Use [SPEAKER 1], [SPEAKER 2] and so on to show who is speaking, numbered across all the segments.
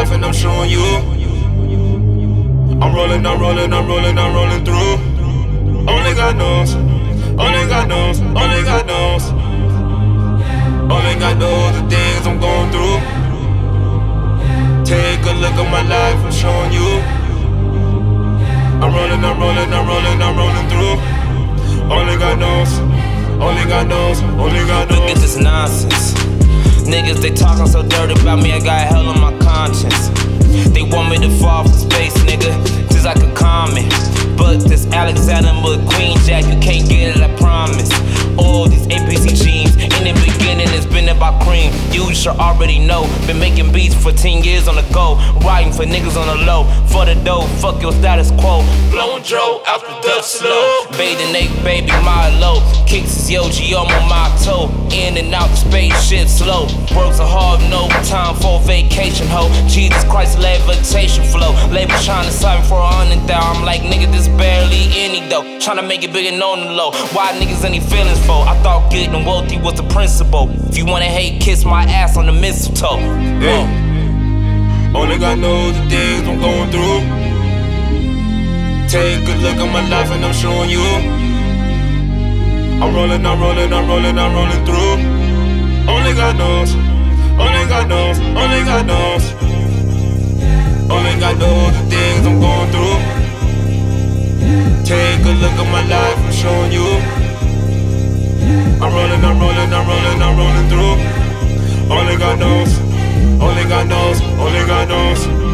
[SPEAKER 1] life and I'm showing you. I'm rolling, I'm rolling, I'm rolling, I'm rolling through. Only God knows, only God knows, only God knows. Only God knows the things I'm going through. Take a look at my life, I'm showing you. I'm rolling, I'm rolling, I'm rolling, I'm rolling through. Only God knows, only God knows, only God knows.
[SPEAKER 2] Look at this nonsense. Niggas, they talking so dirty about me, I got hell on my conscience. They want me to fall from space, nigga, just like a comet. But this Alexander McQueen should already know. Been making beats for 10 years on the go. Riding for niggas on the low. For the dough, fuck your status quo. Blowing Joe out the dust slow. Bathing Nate, baby, my low. Kicks is Yohji on my toe. In and out the spaceship slow. Works are hard, no time for vacation, ho. Jesus Christ, levitation flow. Label trying to sign for a hundred thou. I'm like, nigga, this barely any dough. Trying to make it big and the low. Why niggas any feelings for? I thought getting wealthy was the principle. If you wanna hate, kiss my ass on the mistletoe.
[SPEAKER 1] Yeah. Only God knows the things I'm going through. Take a look at my life and I'm showing you. I'm rolling, I'm rolling, I'm rolling, I'm rolling through. Only God knows, only God knows, only God knows. Only God knows the things I'm going through. Take a look at my life, I'm showing you. I'm rolling, I'm rolling, I'm rolling, I'm rolling through. Only God knows, only God knows, only God knows.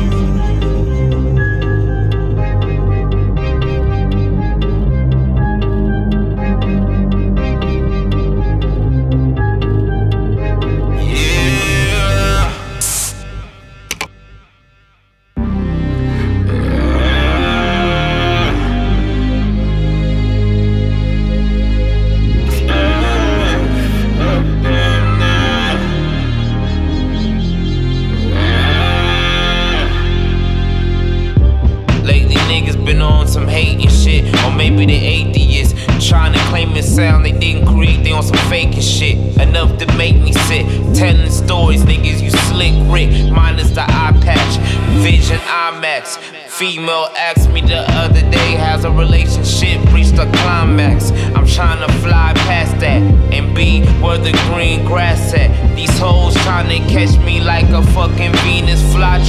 [SPEAKER 2] Sound they didn't create, they on some faking shit. Enough to make me sit. Telling stories, niggas, you slick Rick. Minus the eye patch, Vision IMAX. Female asked me the other day, has a relationship reached a climax? I'm trying to fly past that and be where the green grass at. These hoes trying to catch me like a fucking Venus flytrap.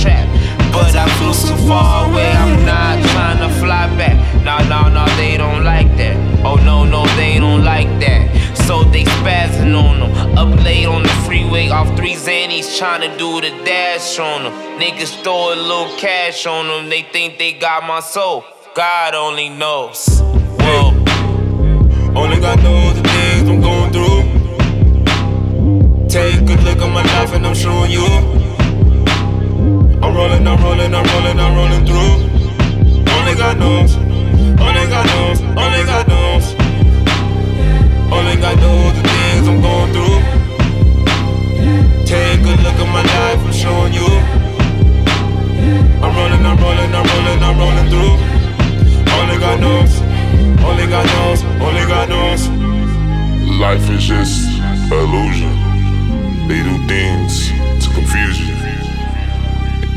[SPEAKER 2] Up late on the freeway, off three Xannies, trying to do the dash on them. Niggas throw a little cash on them, they think they got my soul. God only knows. Whoa.
[SPEAKER 1] Only God knows the things I'm going through. Take a look at my life and I'm showing you. Life
[SPEAKER 3] is just an illusion. They do things to confuse you.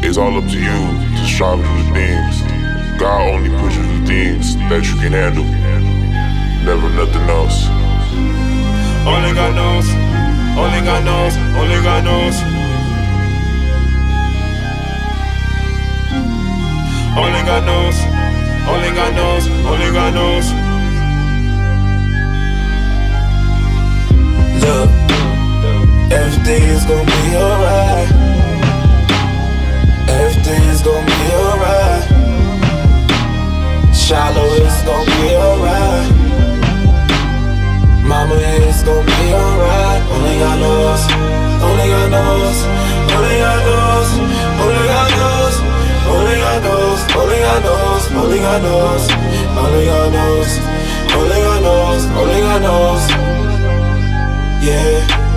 [SPEAKER 3] It's all up to you to strive through the things. God only puts you through things that you can handle. Never nothing else.
[SPEAKER 1] Only God knows, only God knows, only God knows. Only God knows, only God knows, only God knows.
[SPEAKER 4] Everything's gonna be alright. Everything's gonna be alright. Shallow, it's gonna be alright. Mama, it's gonna be alright. Only God knows. Only God knows. Only God knows. Only God knows. Only God knows. Only God knows. Only God knows. Only God knows. Only God knows. Only God knows. Yeah.